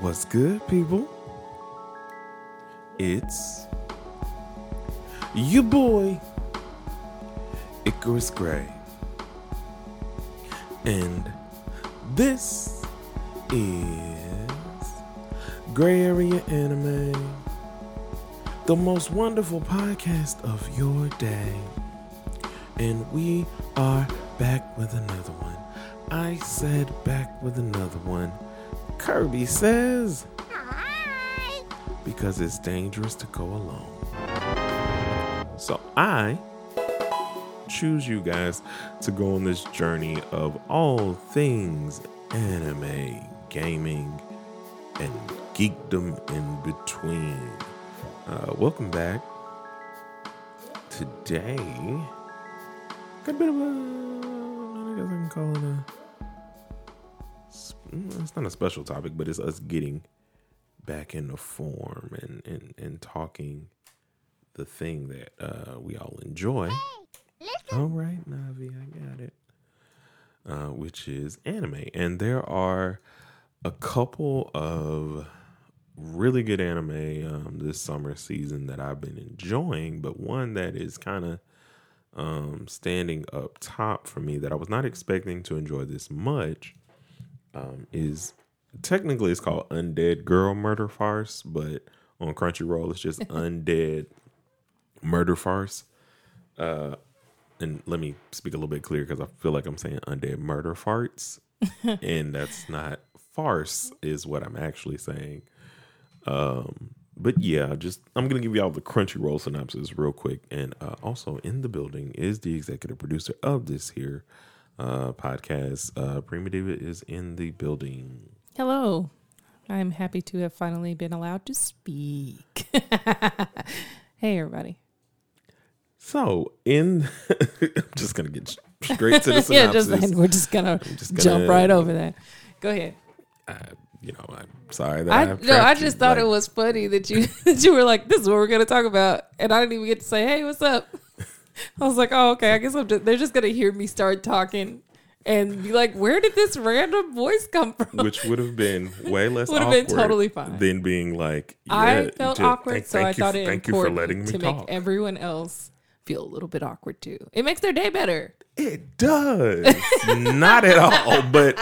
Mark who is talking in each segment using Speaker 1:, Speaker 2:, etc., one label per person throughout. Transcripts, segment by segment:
Speaker 1: What's good, people? It's your boy, Icarus Gray. And this is Gray Area Anime, the most wonderful podcast of your day. And we are back with another one. I said back with another one. Kirby says, because it's dangerous to go alone. So I choose you guys to go on this journey of all things anime, gaming, and geekdom in between. Uh, welcome back. Today, got a bit of a, I guess I can call it a, it's not a special topic, but it's us getting back into form and, and, and talking the thing that uh, we all enjoy. All right, Navi, I got it. Uh, which is anime. And there are a couple of really good anime um, this summer season that I've been enjoying, but one that is kind of um, standing up top for me that I was not expecting to enjoy this much um, is technically it's called Undead Girl Murder Farce, but on Crunchyroll it's just Undead Murder Farce. Uh, and let me speak a little bit clear because I feel like I'm saying Undead Murder Farts, and that's not farce is what I'm actually saying. Um, but yeah, just I'm gonna give you all the Crunchyroll synopsis real quick, and uh, also in the building is the executive producer of this here uh, podcast. Uh, Prima Diva is in the building.
Speaker 2: Hello. I'm happy to have finally been allowed to speak. hey, everybody.
Speaker 1: So in, I'm just gonna get straight to the synopsis.
Speaker 2: yeah, just we're just gonna
Speaker 1: just gonna-
Speaker 2: jump right over that. Go ahead.
Speaker 1: uh, you know, I'm sorry that
Speaker 2: I
Speaker 1: I've
Speaker 2: no, I just
Speaker 1: you,
Speaker 2: thought
Speaker 1: like-
Speaker 2: it was funny that you that you were like, "This is what we're gonna talk about," and I didn't even get to say, "Hey, what's up?" I was like, "Oh, okay. I guess just, they're just gonna hear me start talking and be like, where did this random voice come from?"
Speaker 1: which would have been way less
Speaker 2: Would have been totally fine.
Speaker 1: than being like yeah,
Speaker 2: I felt awkward,
Speaker 1: thank-
Speaker 2: so I
Speaker 1: thank you
Speaker 2: thought
Speaker 1: for-
Speaker 2: it
Speaker 1: thank you for letting me
Speaker 2: to
Speaker 1: talk
Speaker 2: make everyone else feel a little bit awkward too. It makes their day better.
Speaker 1: it does not at all but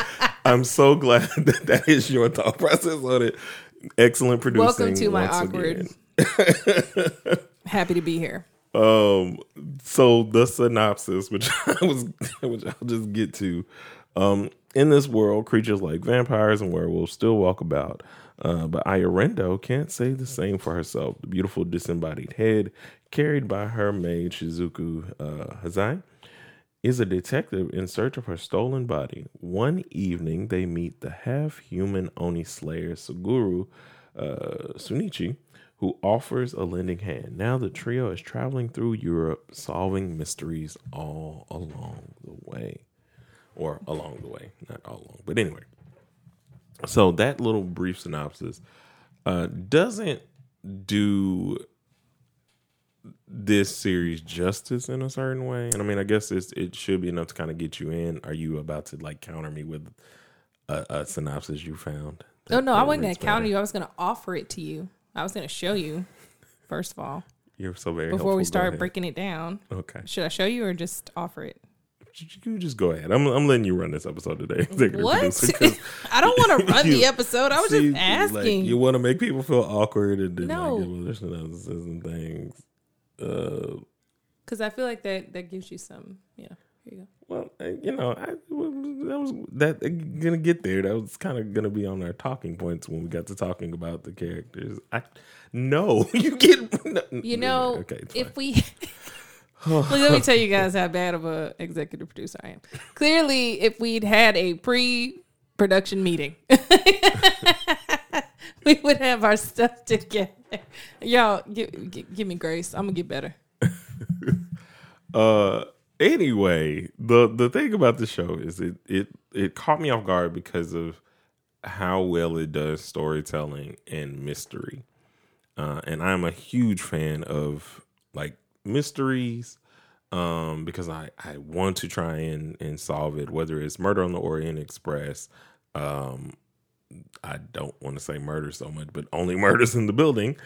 Speaker 1: i'm so glad that that is your thought process on it excellent producing
Speaker 2: Welcome to my awkward. Happy to be here.
Speaker 1: Um, so the synopsis, which I was, which I'll just get to, um, in this world, creatures like vampires and werewolves still walk about. Uh, but Ayarendo can't say the same for herself. The beautiful disembodied head, carried by her maid Shizuku uh, Hasei, is a detective in search of her stolen body. One evening, they meet the half-human Oni slayer Tsugaru uh, Shinuchi, who offers a lending hand. Now the trio is traveling through Europe, solving mysteries all along the way, or along the way, not all along. But anyway, so that little brief synopsis uh, doesn't do this series justice in a certain way. And I mean, I guess it's, it should be enough to kind of get you in. Are you about to like counter me with a, a synopsis you found?
Speaker 2: Oh no, I wasn't gonna counter you. I was gonna offer it to you. I was gonna show you first of all
Speaker 1: You're so very
Speaker 2: before
Speaker 1: helpful.
Speaker 2: we start breaking it down.
Speaker 1: Okay,
Speaker 2: Should I show you or just offer it?
Speaker 1: you just go ahead. I'm I'm letting you run this episode today.
Speaker 2: What? I don't want to run
Speaker 1: you-
Speaker 2: the episode. I was
Speaker 1: see,
Speaker 2: just asking.
Speaker 1: Like, you want to make people feel awkward and then
Speaker 2: No.
Speaker 1: like give other synopsis and things. Uh,
Speaker 2: Because I feel like that that gives you some. Yeah, you go.
Speaker 1: well, uh, you know, I that was that uh, gonna get there. That was kind of gonna be on our talking points when we got to talking about the characters. I no, you get no,
Speaker 2: You know,
Speaker 1: Okay,
Speaker 2: if we Look, let me tell you guys how bad of a executive producer I am. Clearly, if we'd had a pre-production meeting, we would have our stuff together. Y'all, give, give, give me grace. I'm gonna get better.
Speaker 1: Uh, anyway, the the thing about the show is it it it caught me off guard because of how well it does storytelling and mystery. Uh, and I'm a huge fan of like mysteries um, because I, I want to try and, and solve it, whether it's Murder on the Orient Express, um, I don't want to say murder so much, but only murders in the building.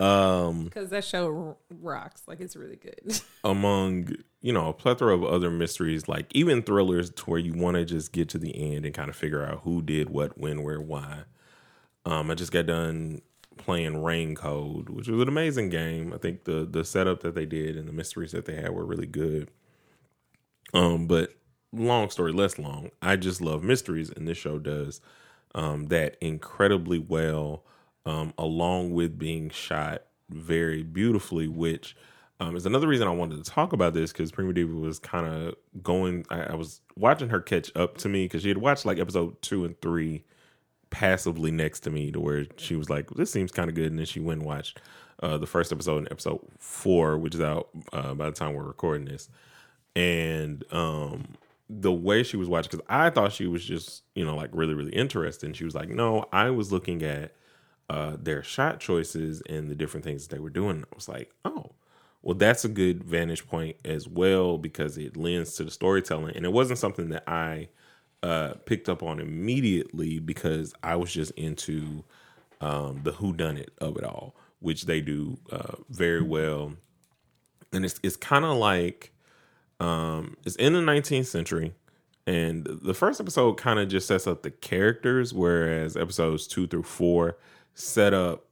Speaker 1: Um,
Speaker 2: because that show rocks. Like it's really good.
Speaker 1: among you know a plethora of other mysteries, like even thrillers, to where you want to just get to the end and kind of figure out who did what, when, where, why. Um, I just got done playing Rain Code, which was an amazing game. I think the the setup that they did and the mysteries that they had were really good. Um, but long story less long, I just love mysteries, and this show does um, that incredibly well, um, along with being shot very beautifully, which um, is another reason I wanted to talk about this because Prima Diva was kind of going. I, I was watching her catch up to me because she had watched like episode two and three passively next to me to where she was like, "This seems kind of good," and then she went and watched uh, the first episode and episode four, which is out uh, by the time we're recording this, and um, the way she was watching because I thought she was just you know like really really interested, and she was like, "No, I was looking at uh, their shot choices and the different things they were doing." I was like, "Oh." Well, that's a good vantage point as well because it lends to the storytelling, and it wasn't something that I uh, picked up on immediately because I was just into um, the who done it of it all, which they do uh, very well. And it's it's kind of like um, it's in the 19th century, and the first episode kind of just sets up the characters, whereas episodes two through four set up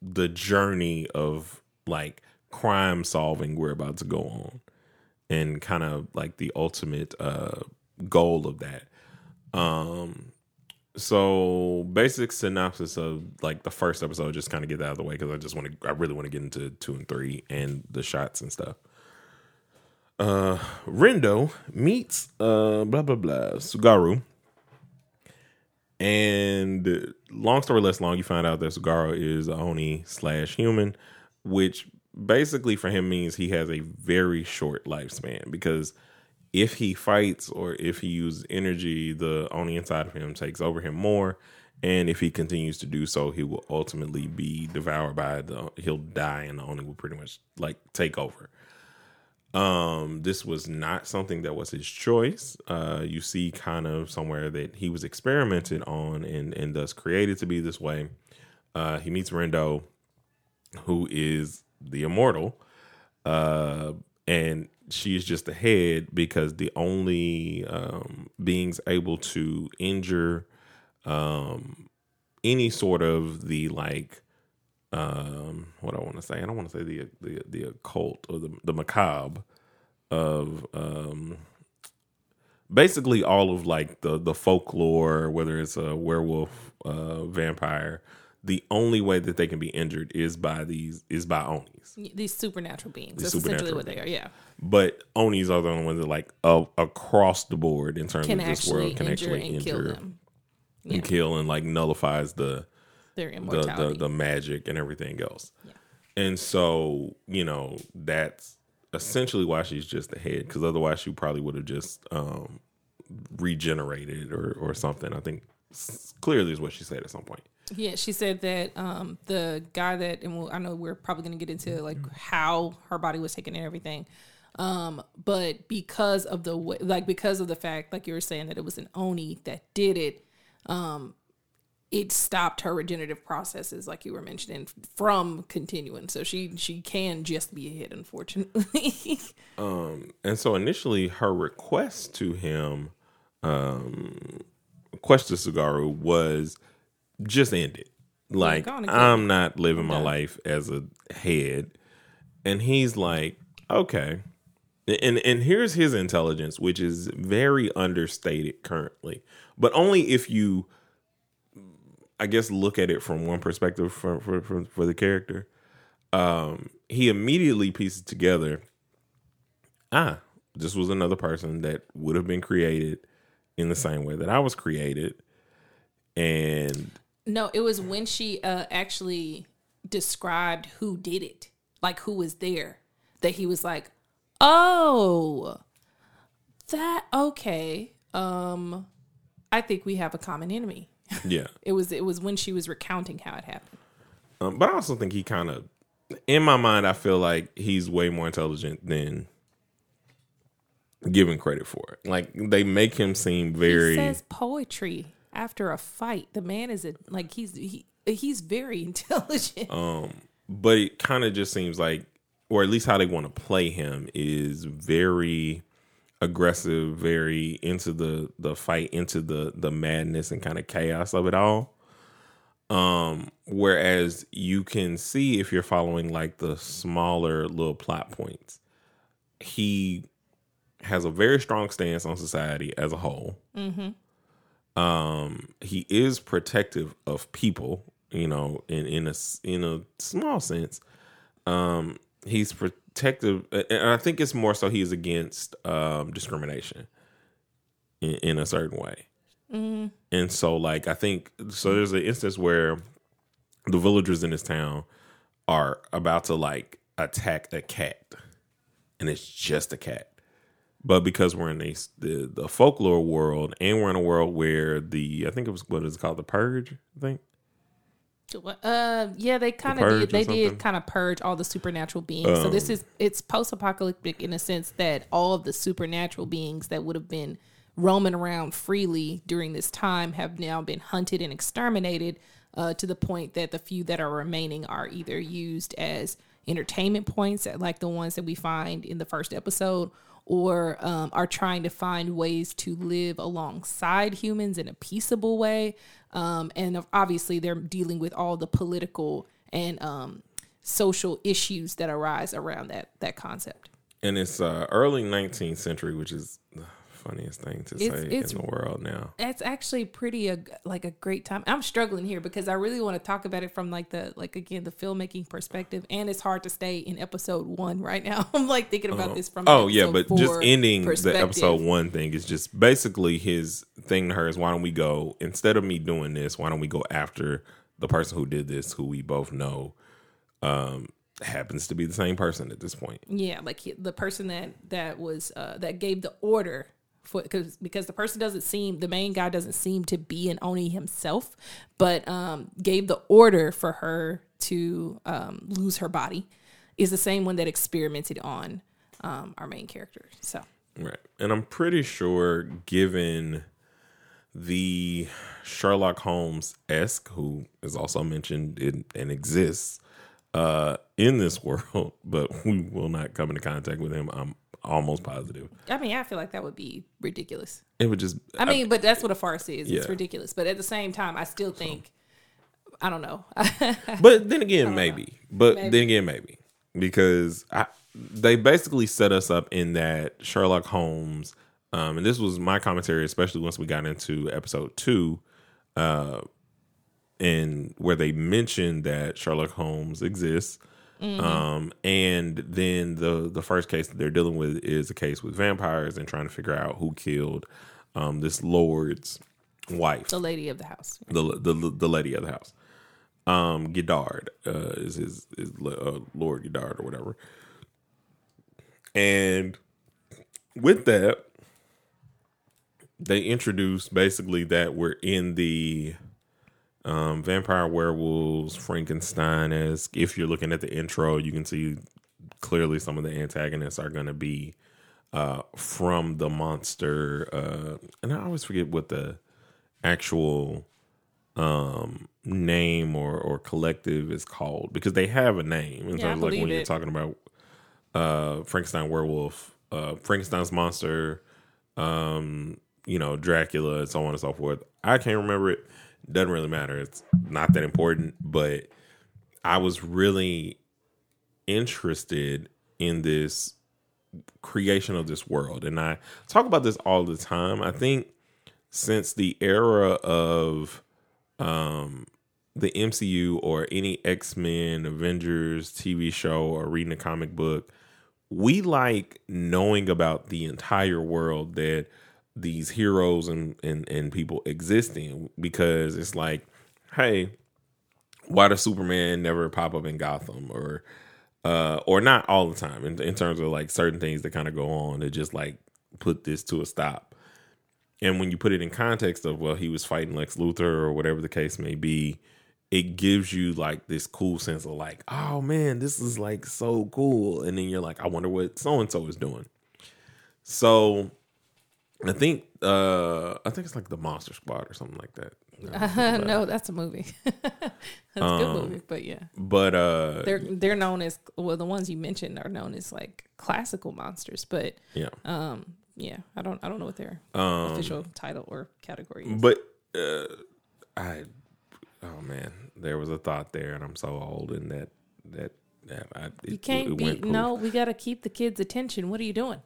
Speaker 1: the journey of like crime solving we're about to go on, and kind of like the ultimate uh, goal of that. Um, so basic synopsis of like the first episode, just kind of get that out of the way because I just want to, I really want to get into two and three and the shots and stuff. Uh, Rendo meets uh blah blah blah Tsugaru, and long story less long, you find out that Tsugaru is Oni slash human, which basically for him means he has a very short lifespan because if he fights or if he uses energy, the Oni inside of him takes over him more. And if he continues to do so, he will ultimately be devoured by the. He'll die, and the Oni will pretty much like take over. Um, this was not something that was his choice. Uh, you see, kind of somewhere that he was experimented on, and and thus created to be this way. Uh, he meets Rendo, who is the immortal, uh, and she is just ahead because the only um, beings able to injure um, any sort of the like um, what I want to say. I don't want to say the the the occult or the the macabre of um, basically all of like the the folklore, whether it's a werewolf, uh, vampire. The only way that they can be injured is by these is by onis.
Speaker 2: These supernatural beings.
Speaker 1: These
Speaker 2: That's essentially what they are. Yeah.
Speaker 1: But onis are the only ones that like uh, across the board in terms
Speaker 2: Can
Speaker 1: of this world can
Speaker 2: injure
Speaker 1: actually
Speaker 2: and kill
Speaker 1: injure
Speaker 2: them.
Speaker 1: and
Speaker 2: Yeah.
Speaker 1: kill and like nullifies the
Speaker 2: Their
Speaker 1: the,
Speaker 2: immortality.
Speaker 1: the the magic and everything else.
Speaker 2: Yeah.
Speaker 1: And so, you know, that's essentially why she's just ahead because otherwise she probably would have just um regenerated or or something. I think clearly is what she said at some point.
Speaker 2: Yeah, she said that um, the guy that, and we'll, I know we're probably going to get into like how her body was taken and everything, um, but because of the way, like because of the fact, like you were saying that it was an oni that did it, um, it stopped her regenerative processes, like you were mentioning, from continuing. So she she can just be a hit, unfortunately.
Speaker 1: Um, and so initially, her request to him, um, request to Tsugaru was just end it. Like
Speaker 2: go on and kill
Speaker 1: I'm not living my life as a head, and he's like, okay. And and here's his intelligence, which is very understated currently, but only if you, I guess, look at it from one perspective for for for, for the character. Um, he immediately pieces together ah, this was another person that would have been created in the same way that I was created. And
Speaker 2: No, it was when she uh, actually described who did it, like who was there, that he was like, "Oh, that okay. Um, I think we have a common enemy."
Speaker 1: yeah.
Speaker 2: It was it was when she was recounting how it happened.
Speaker 1: Um, but I also think he kind of, in my mind, I feel like he's way more intelligent than given credit for it. Like they make him seem very.
Speaker 2: He says poetry. after a fight. The man is a, like he's he he's very intelligent.
Speaker 1: Um, but it kind of just seems like, or at least how they want to play him is very aggressive, very into the the fight, into the the madness and kind of chaos of it all. Um, whereas you can see if you're following like the smaller little plot points, he has a very strong stance on society as a whole. Um, he is protective of people, you know, in in a in a small sense. Um, he's protective, and I think it's more so he's against um discrimination in, in a certain way. And so, like, I think so. There's an instance where the villagers in this town are about to like attack a cat, and it's just a cat. But because we're in a, the the folklore world, and we're in a world where the I think it was what is it called the purge. I think
Speaker 2: Uh, yeah, they kind of did. They did kind of purge all the supernatural beings. so this is it's post-apocalyptic in a sense that all of the supernatural beings that would have been roaming around freely during this time have now been hunted and exterminated. Uh, to the point that the few that are remaining are either used as entertainment points, like the ones that we find in the first episode, or um, are trying to find ways to live alongside humans in a peaceable way. Um, and obviously, they're dealing with all the political and um, social issues that arise around that that concept.
Speaker 1: and it's uh, early 19th century, which is funniest thing to
Speaker 2: It's-
Speaker 1: say
Speaker 2: it's-
Speaker 1: in the world now.
Speaker 2: It's actually pretty a like a great time. I'm struggling here because I really want to talk about it from like the like again the filmmaking perspective, and it's hard to stay in episode one right now. I'm like thinking about this from
Speaker 1: Oh yeah, but just ending the episode one thing is just basically his thing to her is why don't we go instead of me doing this, why don't we go after the person who did this, who we both know um happens to be the same person at this point.
Speaker 2: Yeah, like he, the person that that was uh, that gave the order for because because the person doesn't seem the main guy doesn't seem to be an Oni himself, but um, gave the order for her to um, lose her body is the same one that experimented on um, our main character. So
Speaker 1: Right. And I'm pretty sure given the Sherlock Holmes esque, who is also mentioned in, and exists uh, in this world, but we will not come into contact with him. I'm almost positive.
Speaker 2: I mean, I feel like that would be ridiculous.
Speaker 1: It would just
Speaker 2: I mean, but that's what a farce is. It's ridiculous. But at the same time, I still think I don't know.
Speaker 1: But then again, maybe. But
Speaker 2: Maybe.
Speaker 1: then again, maybe because I, they basically set us up in that Sherlock Holmes, um, and this was my commentary, especially once we got into episode two, uh, and where they mentioned that Sherlock Holmes exists. Um, and then the the first case that they're dealing with is a case with vampires and trying to figure out who killed um, this lord's wife
Speaker 2: the lady of the house.
Speaker 1: the the the lady of the house. Um, Godard uh, is his is uh, Lord Godard or whatever. And with that, they introduced basically that we're in the um, vampire werewolves Frankenstein as if you're looking at the intro, you can see clearly some of the antagonists are going to be uh, from the monster. Uh, and I always forget what the actual um name or or collective is called because they have a name in
Speaker 2: Yeah,
Speaker 1: of like when
Speaker 2: believe
Speaker 1: you're talking about uh Frankenstein werewolf, uh Frankenstein's monster, um, you know, Dracula and so on and so forth. I can't remember it. Doesn't really matter. It's not that important, but I was really interested in this creation of this world. And I talk about this all the time. I think since the era of um the MCU or any X-Men, Avengers TV show or reading a comic book, we like knowing about the entire world that these heroes and, and, and people existing because it's like, hey, why does Superman never pop up in Gotham or uh or not all the time in, in terms of like certain things that kind of go on to just like put this to a stop. And when you put it in context of well, he was fighting Lex Luthor or whatever the case may be, it gives you like this cool sense of like, oh man, this is like so cool. And then you're like, I wonder what so and so is doing. So I think uh I think it's like the Monster Squad or something like that.
Speaker 2: Uh, no, that's a movie. that's a
Speaker 1: Um,
Speaker 2: good movie, but yeah,
Speaker 1: But uh
Speaker 2: they're they're known as well. The ones you mentioned are known as like classical monsters, but
Speaker 1: yeah.
Speaker 2: um, yeah, I don't I don't know what their
Speaker 1: Um
Speaker 2: official title or category is.
Speaker 1: but uh I oh man, there was a thought there and I'm so old and that that that I it,
Speaker 2: You can't
Speaker 1: it
Speaker 2: be no. We got to keep the kids' attention. What are you doing?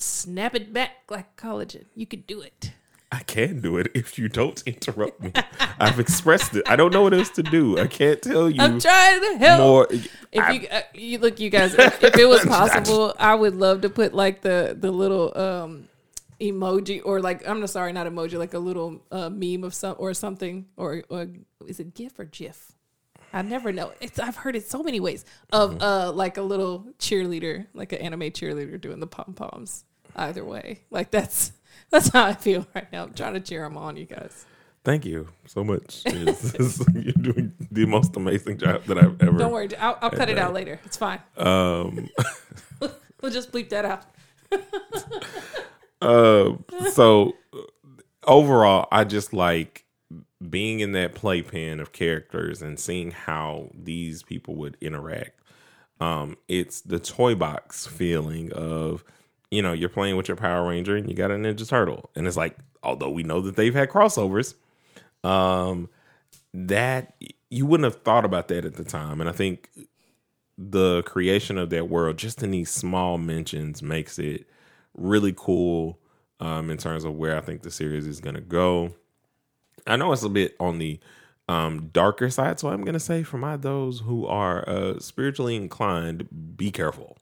Speaker 2: Snap it back like collagen. You could do it.
Speaker 1: I can do it if you don't interrupt me. I've expressed it. I don't know what else to do. I can't tell you
Speaker 2: I'm trying to help.
Speaker 1: more.
Speaker 2: if
Speaker 1: I-
Speaker 2: you, uh, you look, you guys, if, if it was possible, I would love to put like the the little um emoji or like I'm sorry, not emoji, like a little uh, meme of some or something or, or is it GIF or GIF? I never know. It's I've heard it so many ways of uh like a little cheerleader, like an anime cheerleader doing the pom poms. Either way, like that's that's how I feel right now. I'm trying to cheer them on, you guys.
Speaker 1: Thank you so much. You're doing the most amazing job that I've ever.
Speaker 2: Don't worry, I'll, I'll cut it out later. It's fine.
Speaker 1: Um,
Speaker 2: We'll just bleep that out.
Speaker 1: uh, so overall, I just like being in that playpen of characters and seeing how these people would interact. Um, it's the toy box feeling of, you know, you're playing with your Power Ranger and you got a Ninja Turtle, and it's like, although we know that they've had crossovers, um, that you wouldn't have thought about that at the time, and I think the creation of that world just in these small mentions makes it really cool um, in terms of where I think the series is going to go. I know it's a bit on the um, darker side, so I'm going to say for my those who are uh, spiritually inclined, be careful.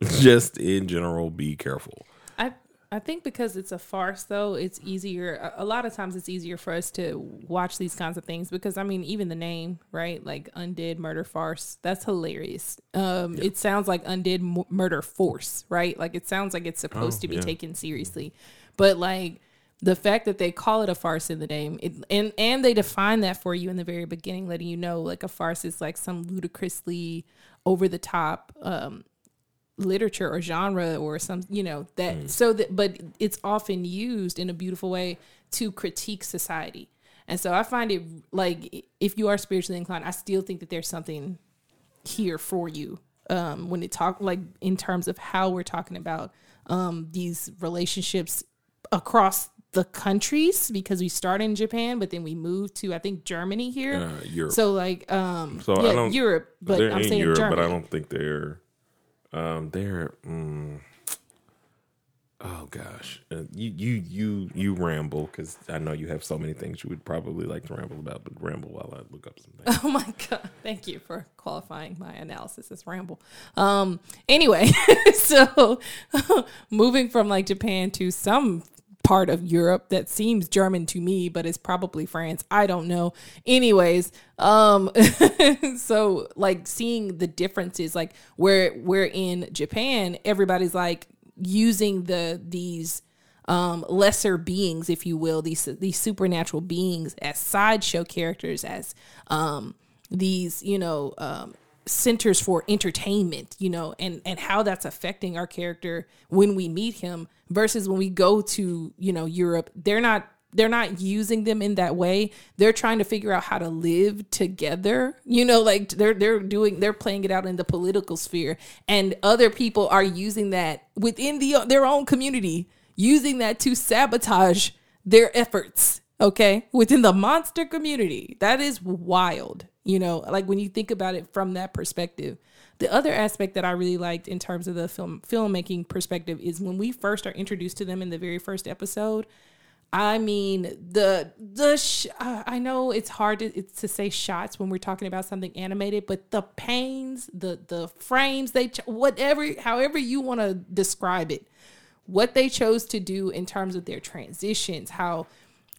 Speaker 1: just in general, be careful.
Speaker 2: I I think because it's a farce though, it's easier a, lot of times it's easier for us to watch these kinds of things because I mean even the name, right? Like Undead Murder Farce, that's hilarious. Um it sounds like Undead Mu- Murder Force, right? Like it sounds like it's supposed
Speaker 1: Oh,
Speaker 2: to be
Speaker 1: yeah.
Speaker 2: taken seriously. But like the fact that they call it a farce in the name it, and and they define that for you in the very beginning letting you know like a farce is like some ludicrously over the top um literature or genre or some you know that so that but it's often used in a beautiful way to critique society and so i find it like if you are spiritually inclined i still think that there's something here for you um when it talk like in terms of how we're talking about um these relationships across the countries because we start in japan but then we move to i think germany here
Speaker 1: Uh, Europe.
Speaker 2: so like um
Speaker 1: So I
Speaker 2: yeah,
Speaker 1: don't-
Speaker 2: europe but i'm
Speaker 1: in
Speaker 2: saying
Speaker 1: Europe,
Speaker 2: germany
Speaker 1: but I don't think they're. Um, they're. Mm, oh gosh, uh, you you you you ramble because I know you have so many things you would probably like to ramble about, but ramble while I look up something.
Speaker 2: Oh my god! Thank you for qualifying my analysis as ramble. Um. Anyway, so moving from like Japan to some part of Europe that seems German to me, but it's probably France. I don't know. Anyways, um, so like seeing the differences, like where we're in Japan, everybody's like using the these um, lesser beings, if you will, these these supernatural beings as sideshow characters, as um, these you know um, centers for entertainment, you know, and and how that's affecting our character when we meet him versus when we go to you know Europe. They're not they're not using them in that way. They're trying to figure out how to live together. You know, like they're they're doing they're playing it out in the political sphere, and other people are using that within the their own community, using that to sabotage their efforts. Okay, within the monster community, that is wild. You know, like when you think about it from that perspective. The other aspect that I really liked in terms of the film filmmaking perspective is when we first are introduced to them in the very first episode. I mean the the sh- I know it's hard to it's to say shots when we're talking about something animated, but the pains, the the frames, they ch- whatever, however you want to describe it, what they chose to do in terms of their transitions, how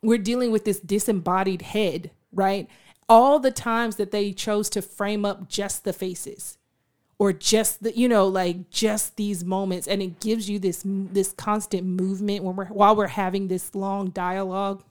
Speaker 2: we're dealing with this disembodied head, right? All the times that they chose to frame up just the faces or just the you know like just these moments and it gives you this this constant movement when we're while we're having this long dialogue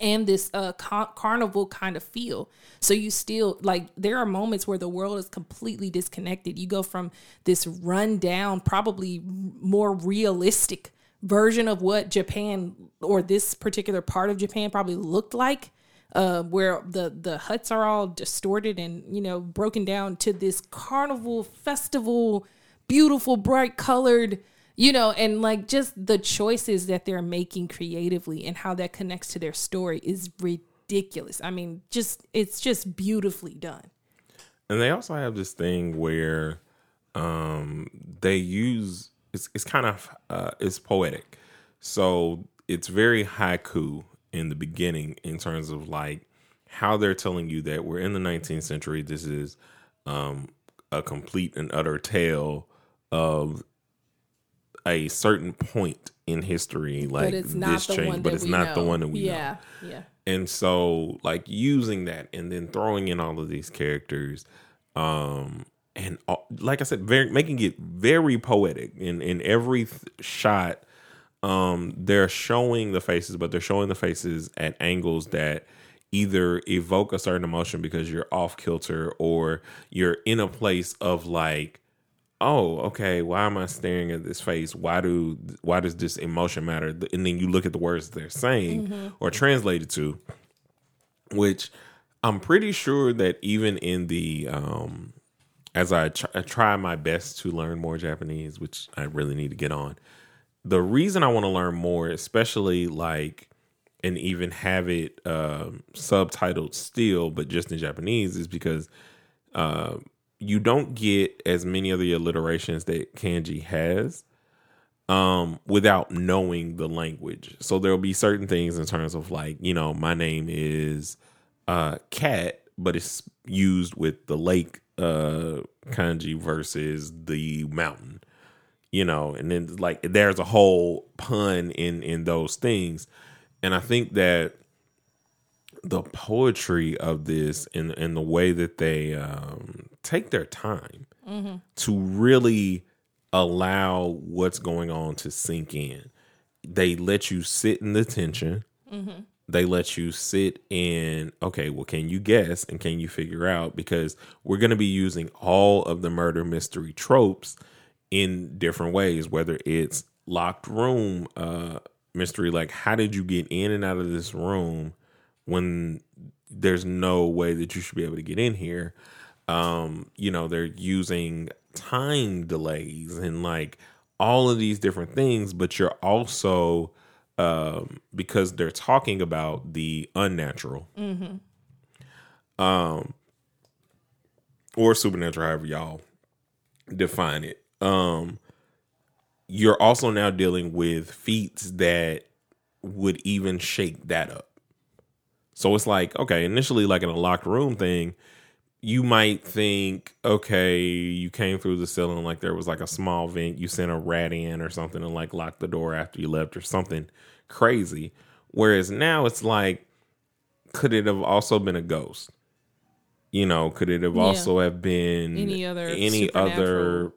Speaker 2: and this uh car- carnival kind of feel so you still like there are moments where the world is completely disconnected you go from this run down probably more realistic version of what Japan or this particular part of Japan probably looked like. Uh, where the the huts are all distorted and you know broken down to this carnival festival, beautiful, bright colored, you know, and like just the choices that they're making creatively and how that connects to their story is ridiculous. I mean, just it's just beautifully done.
Speaker 1: And they also have this thing where um, they use it's it's kind of uh, it's poetic, so it's very haiku in the beginning in terms of like how they're telling you that we're in the 19th century. This is um, a complete and utter tale of a certain point in history, like this change, but it's not know. the one that we
Speaker 2: yeah, know. Yeah,
Speaker 1: And so, like using that and then throwing in all of these characters, um, and uh, like I said, very making it very poetic in in every th- shot. Um, they're showing the faces, but they're showing the faces at angles that either evoke a certain emotion because you're off kilter or you're in a place of like oh okay why am i staring at this face why do why does this emotion matter and then you look at the words they're saying mm-hmm. or translated to which i'm pretty sure that even in the um as I, tr- I try my best to learn more Japanese, which I really need to get on. The reason I want to learn more, especially like, and even have it uh, subtitled still, but just in Japanese, is because uh, you don't get as many of the alliterations that kanji has um, without knowing the language. So there'll be certain things in terms of like, you know, my name is uh, Cat, but it's used with the lake uh kanji versus the mountain you know and then like there's a whole pun in in those things. And i think that the poetry of this and and the way that they um take their time mm-hmm. to really allow what's going on to sink in. They let you sit in the tension. Mm-hmm. They let you sit in okay well can you guess and can you figure out? Because we're going to be using all of the murder mystery tropes in different ways whether it's locked room uh mystery like how did you get in and out of this room when there's no way that you should be able to get in here um you know they're using time delays and like all of these different things but you're also um, because they're talking about the unnatural, mm-hmm. um, or supernatural, however y'all define it. Um, you're also now dealing with feats that would even shake that up. So it's like, okay, initially, like in a locked room thing, you might think, okay, you came through the ceiling, like there was like a small vent, you sent a rat in or something and like locked the door after you left or something crazy. Whereas now it's like, could it have also been a ghost? You know, could it have yeah. also have been
Speaker 2: any other
Speaker 1: any other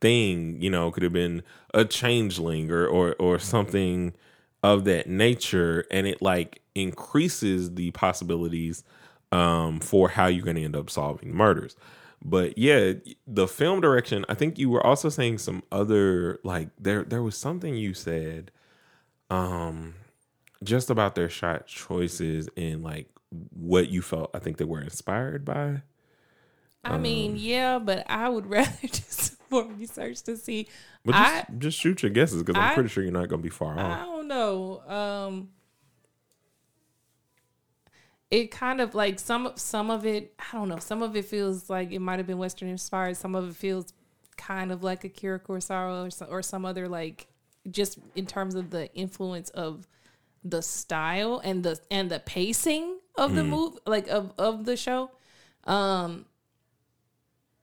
Speaker 1: thing? You know, could have been a changeling or or or something of that nature, and it like increases the possibilities um, for how you're going to end up solving murders. But yeah, the film direction. I think you were also saying some other like there. There was something you said um just about their shot choices and like what you felt I think they were inspired by.
Speaker 2: I um, mean, yeah, but I would rather just more research to see.
Speaker 1: But just, I, just shoot your guesses because I'm pretty sure you're not going to be far off.
Speaker 2: I don't know. Um, it kind of like some some of it. I don't know. Some of it feels like it might have been Western inspired. Some of it feels kind of like Akira Kurosawa or some, or some other like just in terms of the influence of the style and the and the pacing of the mm. move like of of the show um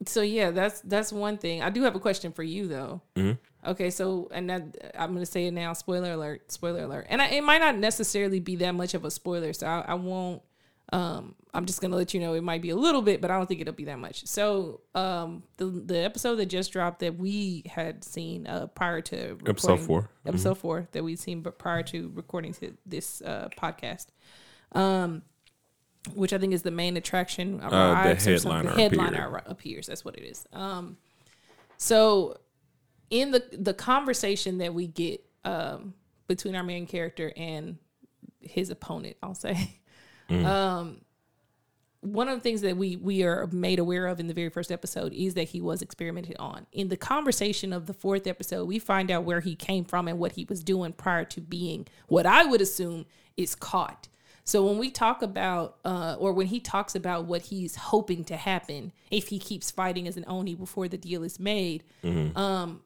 Speaker 2: so yeah that's that's one thing. I do have a question for you though. Mm okay so and that, i'm gonna say it now spoiler alert spoiler alert. And I, it might not necessarily be that much of a spoiler so i, I won't um, I'm just gonna let you know it might be a little bit, but I don't think it'll be that much. So um, the the episode that just dropped that we had seen uh, prior to
Speaker 1: episode four,
Speaker 2: episode mm-hmm. four that we'd seen but prior to recording this uh, podcast, um, which I think is the main attraction.
Speaker 1: Uh, the headliner,
Speaker 2: headliner appears. That's what it is. Um, so in the the conversation that we get um, between our main character and his opponent. I'll say. Um, one of the things that we we are made aware of in the very first episode is that he was experimented on. In the conversation of the fourth episode, we find out where he came from and what he was doing prior to being what I would assume is caught. So when we talk about, uh, or when he talks about what he's hoping to happen if he keeps fighting as an Oni before the deal is made, um,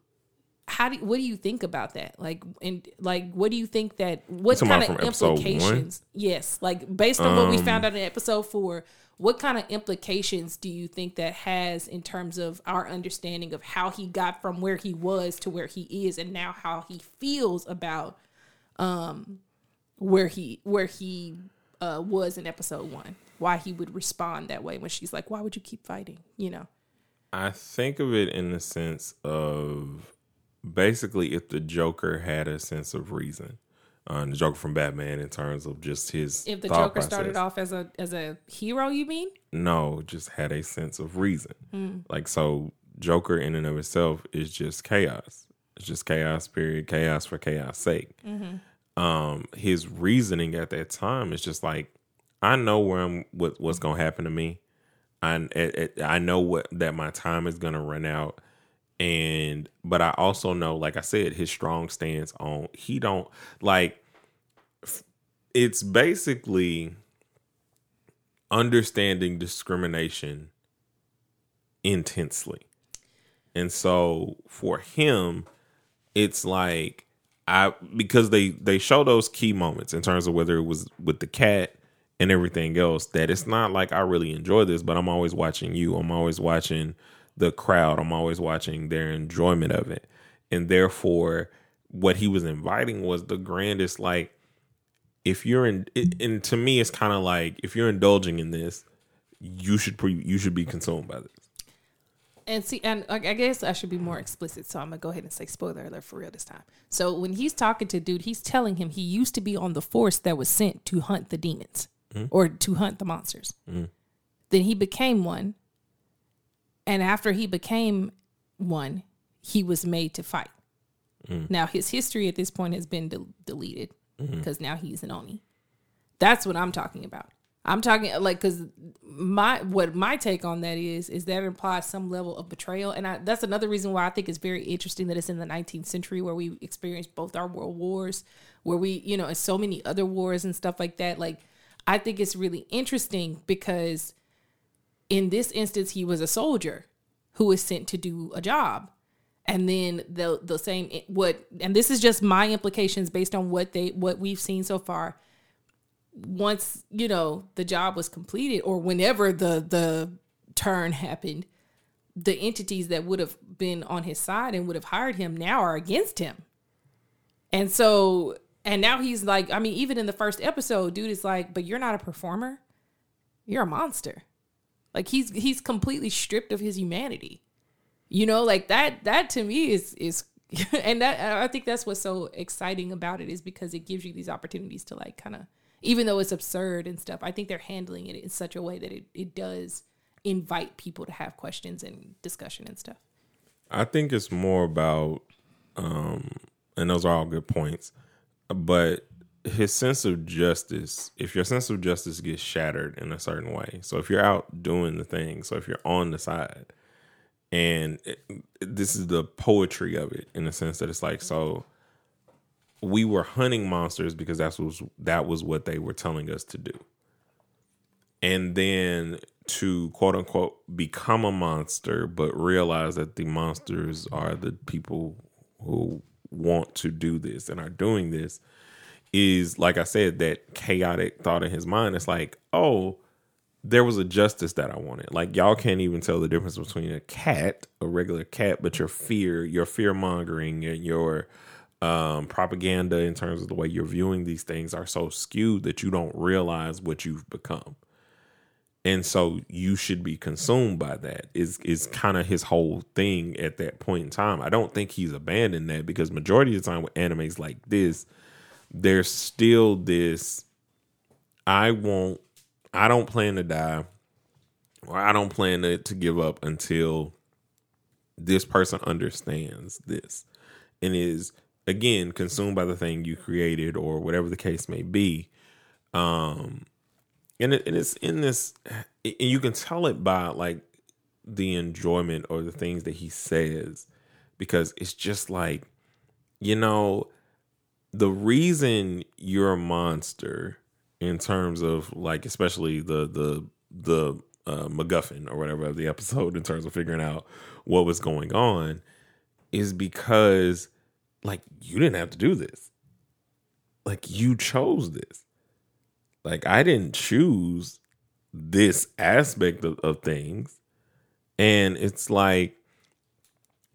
Speaker 2: how do what do you think about that? Like, and like, what do you think that what kind of
Speaker 1: from episode one?
Speaker 2: implications? Yes, like based on what we
Speaker 1: Um,
Speaker 2: found out in episode four, what kind of implications do you think that has in terms of our understanding of how he got from where he was to where he is, and now how he feels about um where he where he uh was in episode one? Why he would respond that way when she's like, "Why would you keep fighting?" You know.
Speaker 1: I think of it in the sense of basically if the Joker had a sense of reason. Uh, the Joker from Batman, in terms of just his
Speaker 2: If the Joker started off as a as a hero, you mean?
Speaker 1: no, just had a sense of reason.
Speaker 2: Hmm.
Speaker 1: Like so, Joker in and of itself is just chaos. It's just chaos. Period. Chaos for chaos sake.
Speaker 2: Mm-hmm.
Speaker 1: Um, his reasoning at that time is just like, I know where I'm. What, what's gonna happen to me? I it, I know what that my time is gonna run out, and but I also know, like I said, his strong stance on he don't like. It's basically understanding discrimination intensely. And so for him, it's like I because they they show those key moments in terms of whether it was with the cat and everything else that it's not like I really enjoy this, but I'm always watching you. I'm always watching the crowd. I'm always watching their enjoyment of it. And therefore what he was inviting was the grandest like if you're in it, and to me it's kind of like if you're indulging in this you should pre, you should be consumed by this
Speaker 2: And see, and I I guess I should be more explicit, so I'm gonna go ahead and say spoiler alert for real this time. So when he's talking to dude, he's telling him he used to be on the force that was sent to hunt the demons mm-hmm. or to hunt the monsters. Mm-hmm. Then he became one, and after he became one, he was made to fight. Mm-hmm. Now his history at this point has been del- deleted because now he's an oni. That's what I'm talking about. I'm talking like because my what my take on that is is that implies some level of betrayal, and I, that's another reason why I think it's very interesting that it's in the 19th century where we experienced both our world wars, where we you know and so many other wars and stuff like that. Like I think it's really interesting because in this instance he was a soldier who was sent to do a job. And then the the same what and this is just my implications based on what they what we've seen so far once you know the job was completed or whenever the the turn happened the entities that would have been on his side and would have hired him now are against him. And so and now he's like i mean even in the first episode dude is like but you're not a performer. You're a monster. Like he's he's completely stripped of his humanity. You know like that that to me is is and that i think that's what's so exciting about it is because it gives you these opportunities to like kind of even though it's absurd and stuff i think they're handling it in such a way that it, it does invite people to have questions and discussion and stuff
Speaker 1: I think it's more about, um, and those are all good points, but his sense of justice. If your sense of justice gets shattered in a certain way, so if you're out doing the thing, so if you're on the side, and it, this is the poetry of it in the sense that it's like so. We were hunting monsters because that's was that was what they were telling us to do and then to quote unquote become a monster, but realize that the monsters are the people who want to do this and are doing this is like I said, that chaotic thought in his mind. It's like, oh, there was a justice that I wanted. Like y'all can't even tell the difference between a cat, a regular cat, but your fear, your fear mongering and your um, propaganda in terms of the way you're viewing these things are so skewed that you don't realize what you've become. And so you should be consumed by that is is kind of his whole thing at that point in time. I don't think he's abandoned that because majority of the time with animes like this there's still this i won't i don't plan to die or i don't plan to, to give up until this person understands this and is again consumed by the thing you created or whatever the case may be. Um, and, it, and it's in this, and you can tell it by like the enjoyment or the things that he says, because it's just like, you know, the reason you're a monster in terms of like, especially the the the uh, MacGuffin or whatever of the episode in terms of figuring out what was going on is because like you didn't have to do this. Like you chose this. Like I didn't choose this aspect of, of things. And it's like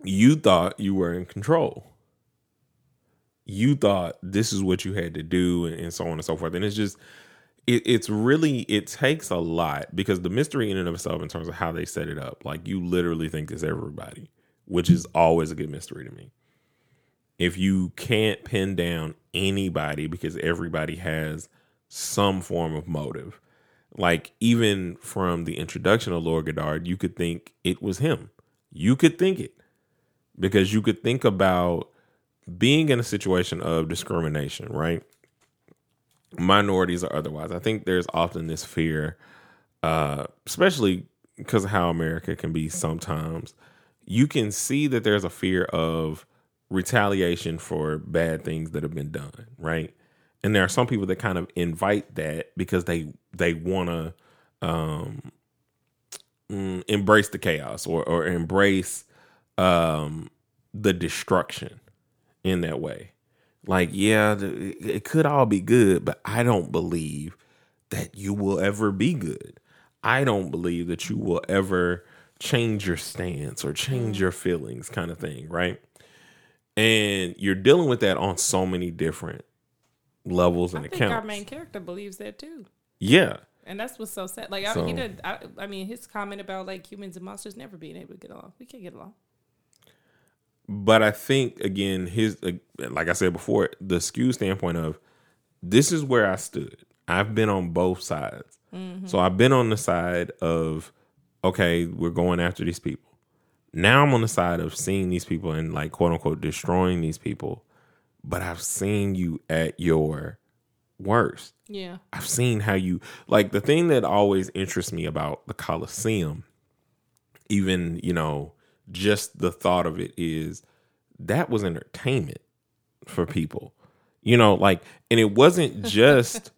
Speaker 1: you thought you were in control. You thought this is what you had to do and, and so on and so forth. And it's just it, it's really it takes a lot because the mystery in and of itself in terms of how they set it up, like you literally think it's everybody, which is always a good mystery to me. If you can't pin down anybody because everybody has some form of motive, like even from the introduction of Lord Goddard, you could think it was him. You could think it because you could think about being in a situation of discrimination, right? Minorities or otherwise. I think there's often this fear, uh, especially because of how America can be sometimes. You can see that there's a fear of retaliation for bad things that have been done, right? And there are some people that kind of invite that because they they want to um, mm, embrace the chaos or or embrace um, the destruction in that way. Like, yeah, it could all be good, but I don't believe that you will ever be good. I don't believe that you will ever change your stance or change your feelings, kind of thing, right? And you're dealing with that on so many different levels and accounts.
Speaker 2: I think
Speaker 1: accounts.
Speaker 2: our main character believes that too.
Speaker 1: yeah,
Speaker 2: And that's what's so sad. Like I,
Speaker 1: So-
Speaker 2: he did. I, I mean, his comment about like humans and monsters never being able to get along. We can't get along.
Speaker 1: but I think again, his uh, like I said before, the skew standpoint of this is where I stood. I've been on both sides, so I've been on the side of okay, we're going after these people. Now I'm on the side of seeing these people and like quote unquote destroying these people, but I've seen you at your worst.
Speaker 2: Yeah.
Speaker 1: I've seen how you like the thing that always interests me about the Coliseum, even, you know, just the thought of it is that was entertainment for people. You know, like and it wasn't just,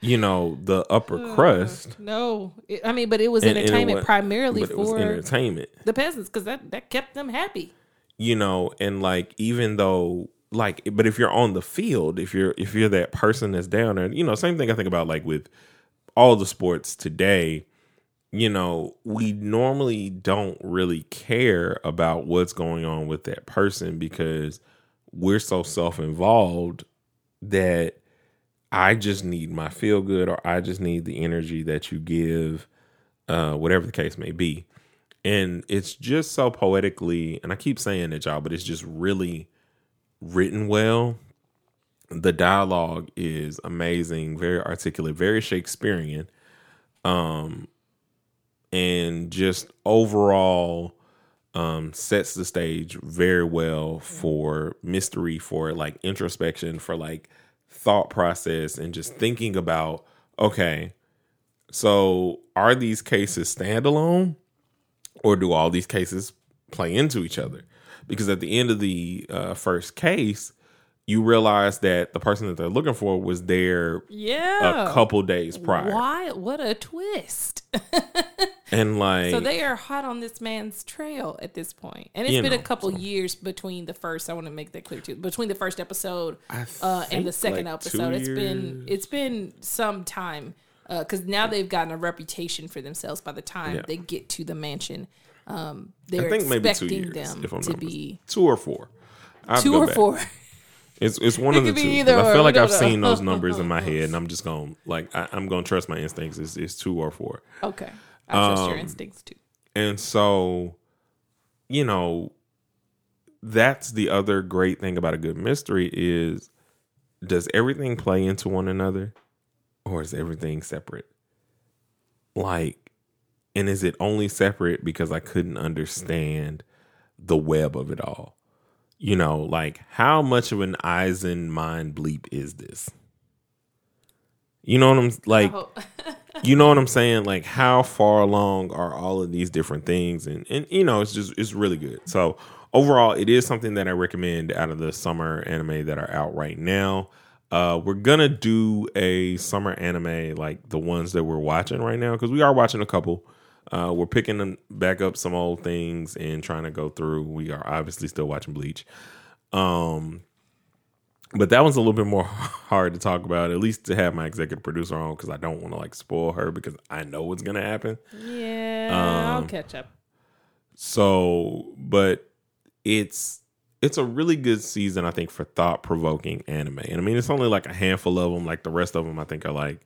Speaker 1: you know, the upper crust.
Speaker 2: No, it, I mean, but it was
Speaker 1: and- and it
Speaker 2: entertainment primarily
Speaker 1: but it was
Speaker 2: for
Speaker 1: entertainment.
Speaker 2: the peasants because that that kept them happy.
Speaker 1: you know and like even though like but if you're on the field if you're if you're that person that's down there you know same thing i think about like with all the sports today you know we normally don't really care about what's going on with that person because we're so self-involved that i just need my feel good or i just need the energy that you give uh whatever the case may be. And it's just so poetically and i keep saying it y'all but it's just really written well. The dialogue is amazing very articulate very shakespearean. Um and just overall um sets the stage very well for mystery for like introspection for like thought process and just thinking about okay so are these cases standalone or do all these cases play into each other? Because at the end of the uh, first case, you realize that the person that they're looking for was there
Speaker 2: Yeah.
Speaker 1: a couple days prior,
Speaker 2: Why? What a twist!
Speaker 1: and like,
Speaker 2: so they are hot on this man's trail at this point, and it's been
Speaker 1: know,
Speaker 2: a couple
Speaker 1: so-
Speaker 2: years between the first. I want to make that clear too. Between the first episode uh, and the second
Speaker 1: like,
Speaker 2: episode,
Speaker 1: two
Speaker 2: it's been it's been some time because now they've gotten a reputation for themselves. By the time
Speaker 1: Yeah.
Speaker 2: they get to the mansion, um, they're
Speaker 1: think maybe two
Speaker 2: expecting
Speaker 1: years,
Speaker 2: them
Speaker 1: if I'm
Speaker 2: to be
Speaker 1: two or four. I have
Speaker 2: two or
Speaker 1: back.
Speaker 2: four.
Speaker 1: It's it's one
Speaker 2: It
Speaker 1: of the
Speaker 2: could be
Speaker 1: two. 'cause
Speaker 2: either
Speaker 1: I feel
Speaker 2: we
Speaker 1: like
Speaker 2: don't
Speaker 1: I've
Speaker 2: know.
Speaker 1: seen those numbers in my head, and I'm just gonna like I, I'm going to trust my instincts. It's, it's two or four.
Speaker 2: Okay, I trust your
Speaker 1: Um,
Speaker 2: instincts too.
Speaker 1: And so, you know, that's the other great thing about a good mystery is does everything play into one another or is everything separate? Like, and is it only separate because I couldn't understand the web of it all? you know, like how much of an Eisen mind bleep is this? You know what I'm like? You know what I'm saying? Like how far along are all of these different things? And and you know, it's just it's really good. So overall, it is something that I recommend out of the summer anime that are out right now. Uh, we're gonna do a summer anime like the ones that we're watching right now because we are watching a couple. Uh, we're picking them back up some old things and trying to go through. We are obviously still watching Bleach. Um, but that one's a little bit more hard to talk about, at least to have my executive producer on because I don't want to like spoil her because I know what's gonna happen.
Speaker 2: Yeah, I'll
Speaker 1: Um,
Speaker 2: catch up.
Speaker 1: So, but it's it's a really good season, I think, for thought provoking anime. And I mean, it's only like a handful of them. Like the rest of them, I think are like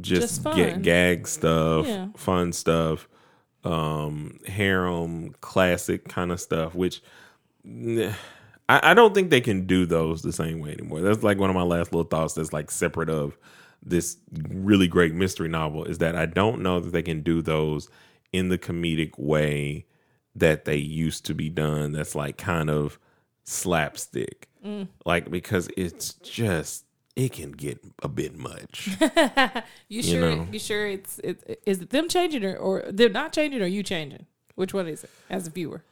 Speaker 1: just,
Speaker 2: Just
Speaker 1: get gag stuff,
Speaker 2: Yeah.
Speaker 1: fun stuff, um, harem classic kind of stuff. Which I, I don't think they can do those the same way anymore. That's like one of my last little thoughts. That's like separate of this really great mystery novel is that I don't know that they can do those in the comedic way that they used to be done. That's like kind of slapstick, mm. like because it's just it can get a bit much.
Speaker 2: You sure?
Speaker 1: know.
Speaker 2: You sure it's it, is it them changing or, or they're not changing or you changing? Which one is it as a viewer?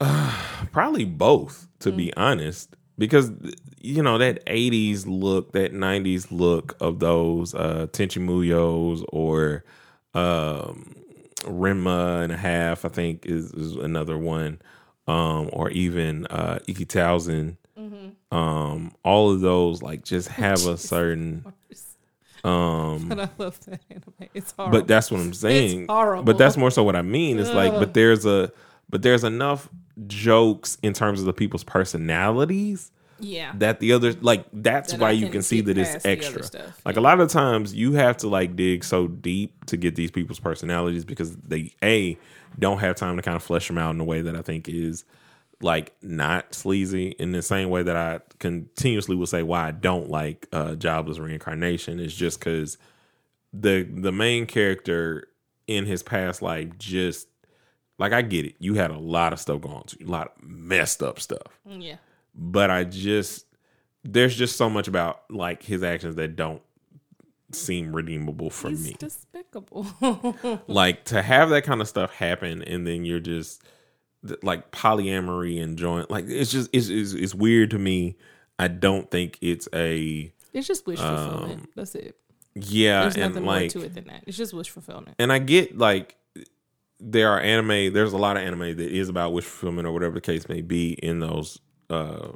Speaker 1: Probably both, to be honest, because you know that '80s look, that '90s look of those uh, Tenchi Muyos or um, Ranma and a half, I think is, is another one, um, or even uh, Ikki Tousen. Um, all of those like just have a certain um
Speaker 2: But I love that anime. It's horrible.
Speaker 1: but that's what I'm saying.
Speaker 2: horrible.
Speaker 1: But that's more so what I mean. It's like, but there's a, but there's enough jokes in terms of the people's personalities
Speaker 2: yeah.
Speaker 1: that the other, like, that's
Speaker 2: That
Speaker 1: why you
Speaker 2: can
Speaker 1: see that it's
Speaker 2: past the other
Speaker 1: extra. Like a lot of times, you have to like dig so deep to get these people's personalities because they a don't have time to kind of flesh them out in a way that I think is like not sleazy in the same way that I continuously will say why I don't like uh jobless reincarnation is just because the the main character in his past life just like I get it. You had a lot of stuff going on, to you, a lot of messed up stuff.
Speaker 2: Yeah.
Speaker 1: But I just there's just so much about like his actions that don't seem redeemable for
Speaker 2: He's
Speaker 1: me.
Speaker 2: despicable.
Speaker 1: like to have that kind of stuff happen and then you're just like polyamory and joint like it's just it's, it's it's weird to me. I don't think it's a
Speaker 2: it's just wish fulfillment. That's it.
Speaker 1: yeah
Speaker 2: There's
Speaker 1: Um, and
Speaker 2: nothing
Speaker 1: like
Speaker 2: more to it than that. It's just wish fulfillment.
Speaker 1: and I get like there are anime. There's a lot of anime that is about wish fulfillment or whatever the case may be in those uh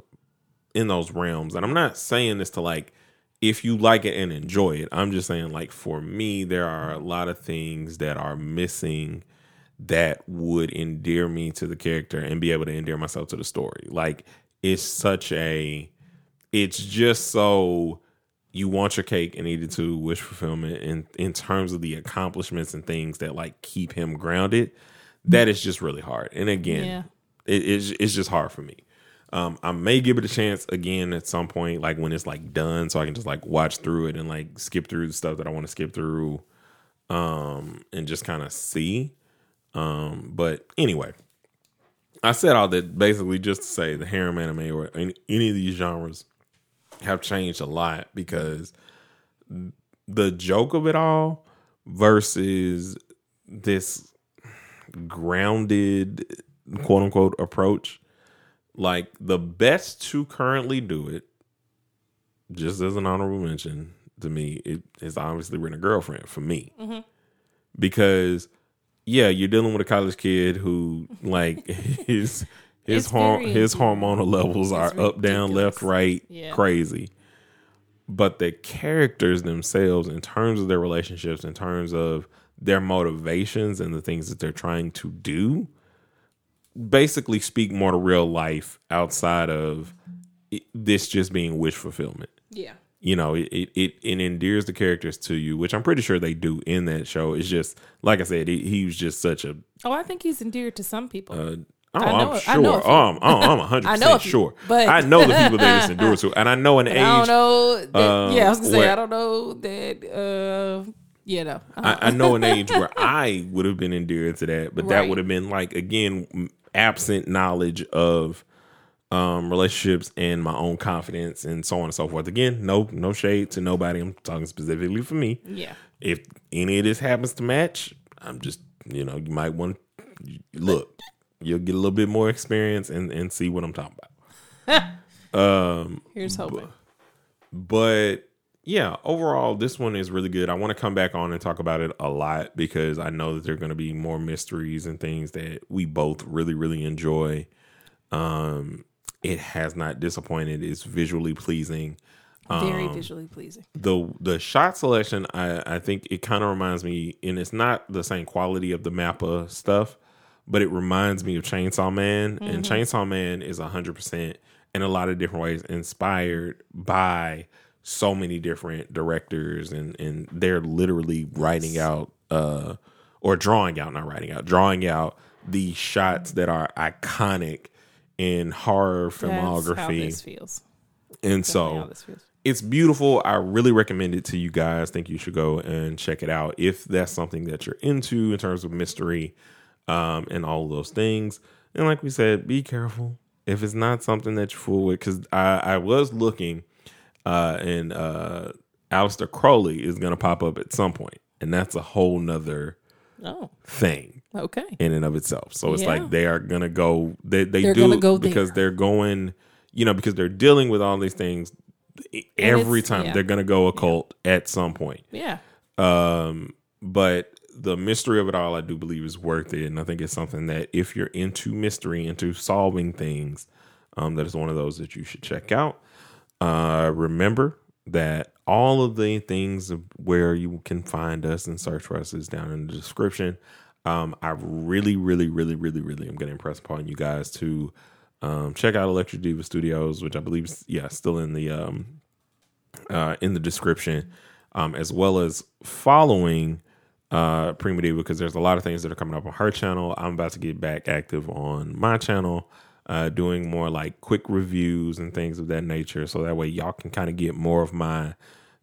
Speaker 1: in those realms. And I'm not saying this to like if you like it and enjoy it. I'm just saying like for me, there are a lot of things that are missing that would endear me to the character and be able to endear myself to the story. Like it's such a it's just so you want your cake and eat it too wish fulfillment in in terms of the accomplishments and things that like keep him grounded that is just really hard. And again
Speaker 2: Yeah.
Speaker 1: it, it's, it's just hard for me. Um i may give it a chance again at some point like when it's like done so i can just like watch through it and like skip through the stuff that i want to skip through um and just kind of see. Um but anyway i said all that basically just to say the harem anime or any, any of these genres have changed a lot because the joke of it all versus this grounded quote unquote approach like the best to currently do it just as an honorable mention to me it is obviously Rent a Girlfriend for me. Mm-hmm. Because yeah you're dealing with a college kid who like his his
Speaker 2: It's
Speaker 1: hor-
Speaker 2: very
Speaker 1: his hormonal levels are
Speaker 2: It's
Speaker 1: up down left right
Speaker 2: Yeah.
Speaker 1: crazy but the characters themselves in terms of their relationships in terms of their motivations and the things that they're trying to do basically speak more to real life outside of it, this just being wish fulfillment
Speaker 2: Yeah.
Speaker 1: you know it, it it it endears the characters to you which i'm pretty sure they do in that show it's just like i said he, he was just such a
Speaker 2: Oh, I think he's endeared to some people.
Speaker 1: uh, Oh, I'm
Speaker 2: I
Speaker 1: sure.
Speaker 2: know.
Speaker 1: Oh, I'm, oh, I'm 100
Speaker 2: I know
Speaker 1: percent sure.
Speaker 2: but-
Speaker 1: I know the people that it's endured to, and I know an age.
Speaker 2: I don't know. That,
Speaker 1: uh,
Speaker 2: yeah, I was gonna say I don't know that. Uh, you know, uh,
Speaker 1: I, I know an age where I would have been endeared to that, but that would have been like again absent knowledge of um, relationships and my own confidence and so on and so forth. Again, no no shade to nobody. I'm talking specifically for me.
Speaker 2: Yeah.
Speaker 1: If any of this happens to match, I'm just you know you might want to look. You'll get a little bit more experience and and see what I'm talking about. um,
Speaker 2: Here's hoping.
Speaker 1: but yeah, overall, this one is really good. I want to come back on and talk about it a lot because I know that there are going to be more mysteries and things that we both really, really enjoy. Um, it has not disappointed. It's visually pleasing.
Speaker 2: Very
Speaker 1: Um,
Speaker 2: visually pleasing.
Speaker 1: the the shot selection, I I think it kind of reminds me, and it's not the same quality of the Mappa stuff, but it reminds me of Chainsaw Man, and Chainsaw Man is hundred percent in a lot of different ways inspired by so many different directors, and and they're literally writing out uh or drawing out, not writing out, drawing out the shots that are iconic in horror
Speaker 2: That's how
Speaker 1: filmography,
Speaker 2: this feels.
Speaker 1: and
Speaker 2: Definitely
Speaker 1: so
Speaker 2: how this feels.
Speaker 1: it's beautiful. I really recommend it to you guys. think you should go and check it out if that's something that you're into in terms of mystery um, and all those things. And like we said, be careful if it's not something that you're fool with. Because I, I was looking, uh, and uh, Aleister Crowley is going to pop up at some point, and that's a whole nother
Speaker 2: Oh,
Speaker 1: thing
Speaker 2: okay.
Speaker 1: in and of itself. So it's
Speaker 2: Yeah.
Speaker 1: like they are gonna go. They they
Speaker 2: They're
Speaker 1: do
Speaker 2: go
Speaker 1: because
Speaker 2: there.
Speaker 1: they're going. You know, because they're dealing with all these things. Every time
Speaker 2: yeah.
Speaker 1: they're gonna go occult at some point.
Speaker 2: Yeah.
Speaker 1: Um, but the mystery of it all, I do believe, is worth it, and I think it's something that if you're into mystery, into solving things, um, that is one of those that you should check out. Uh, remember that all of the things where you can find us and search for us is down in the description. Um, I really, really, really, really, really am going to impress upon you guys to um, check out Electric Diva Studios, which I believe, is, yeah, still in the um, uh, in the description, um, as well as following uh, Prima Diva because there's a lot of things that are coming up on her channel. I'm about to get back active on my channel, uh, doing more like quick reviews and things of that nature. So that way y'all can kind of get more of my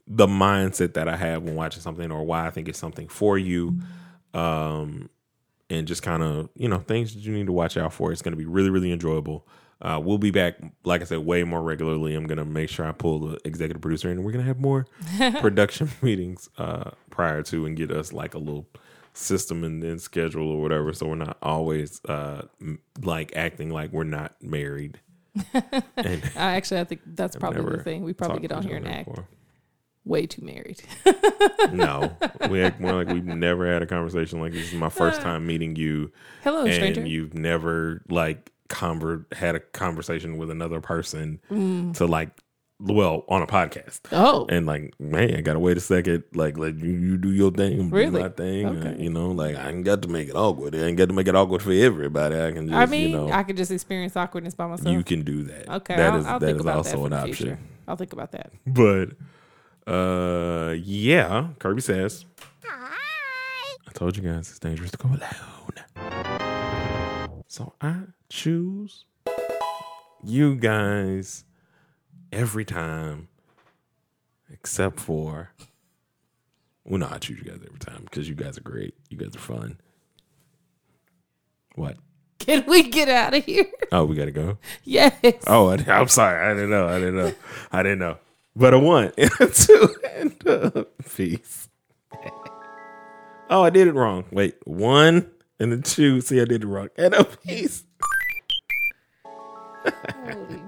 Speaker 1: the mindset that I have when watching something or why I think it's something for you. Um, and just kind of you know things that you need to watch out for. It's going to be really really enjoyable. Uh, we'll be back, like I said, way more regularly. I'm going to make sure I pull the executive producer in, and we're going to have more production meetings uh, prior to and get us like a little system and, and schedule or whatever, so we're not always uh, m- like acting like we're not married. and
Speaker 2: I actually, I think that's probably the thing. We probably get on here and act
Speaker 1: before.
Speaker 2: way too married.
Speaker 1: No, we act more like we've never had a conversation like this. is my first time meeting you.
Speaker 2: Hello,
Speaker 1: and
Speaker 2: stranger.
Speaker 1: you've never like conver- had a conversation with another person
Speaker 2: Mm.
Speaker 1: to like well on a podcast
Speaker 2: oh,
Speaker 1: and like man i gotta wait a second like let you, you do your thing
Speaker 2: Really?
Speaker 1: do my thing uh, you know like i ain't got to make it awkward i ain't got to make it awkward for everybody i can just
Speaker 2: I mean,
Speaker 1: you know
Speaker 2: I could just experience awkwardness by myself.
Speaker 1: you can do that
Speaker 2: okay,
Speaker 1: that
Speaker 2: I'll,
Speaker 1: is
Speaker 2: I'll
Speaker 1: that is also
Speaker 2: that
Speaker 1: an option
Speaker 2: future. I'll think about that.
Speaker 1: but uh yeah kirby says Hi. i told you guys it's dangerous to go alone so i choose you guys every time except for well no i choose you guys every time because you guys are great you guys are fun what
Speaker 2: Can we get out of here?
Speaker 1: oh we gotta go
Speaker 2: yes.
Speaker 1: Oh, I, I'm sorry. I didn't know. I didn't know. I didn't know. But a one and a two and a peace. Oh, I did it wrong. Wait, one and a two. See, I did it wrong. And a piece.
Speaker 2: Holy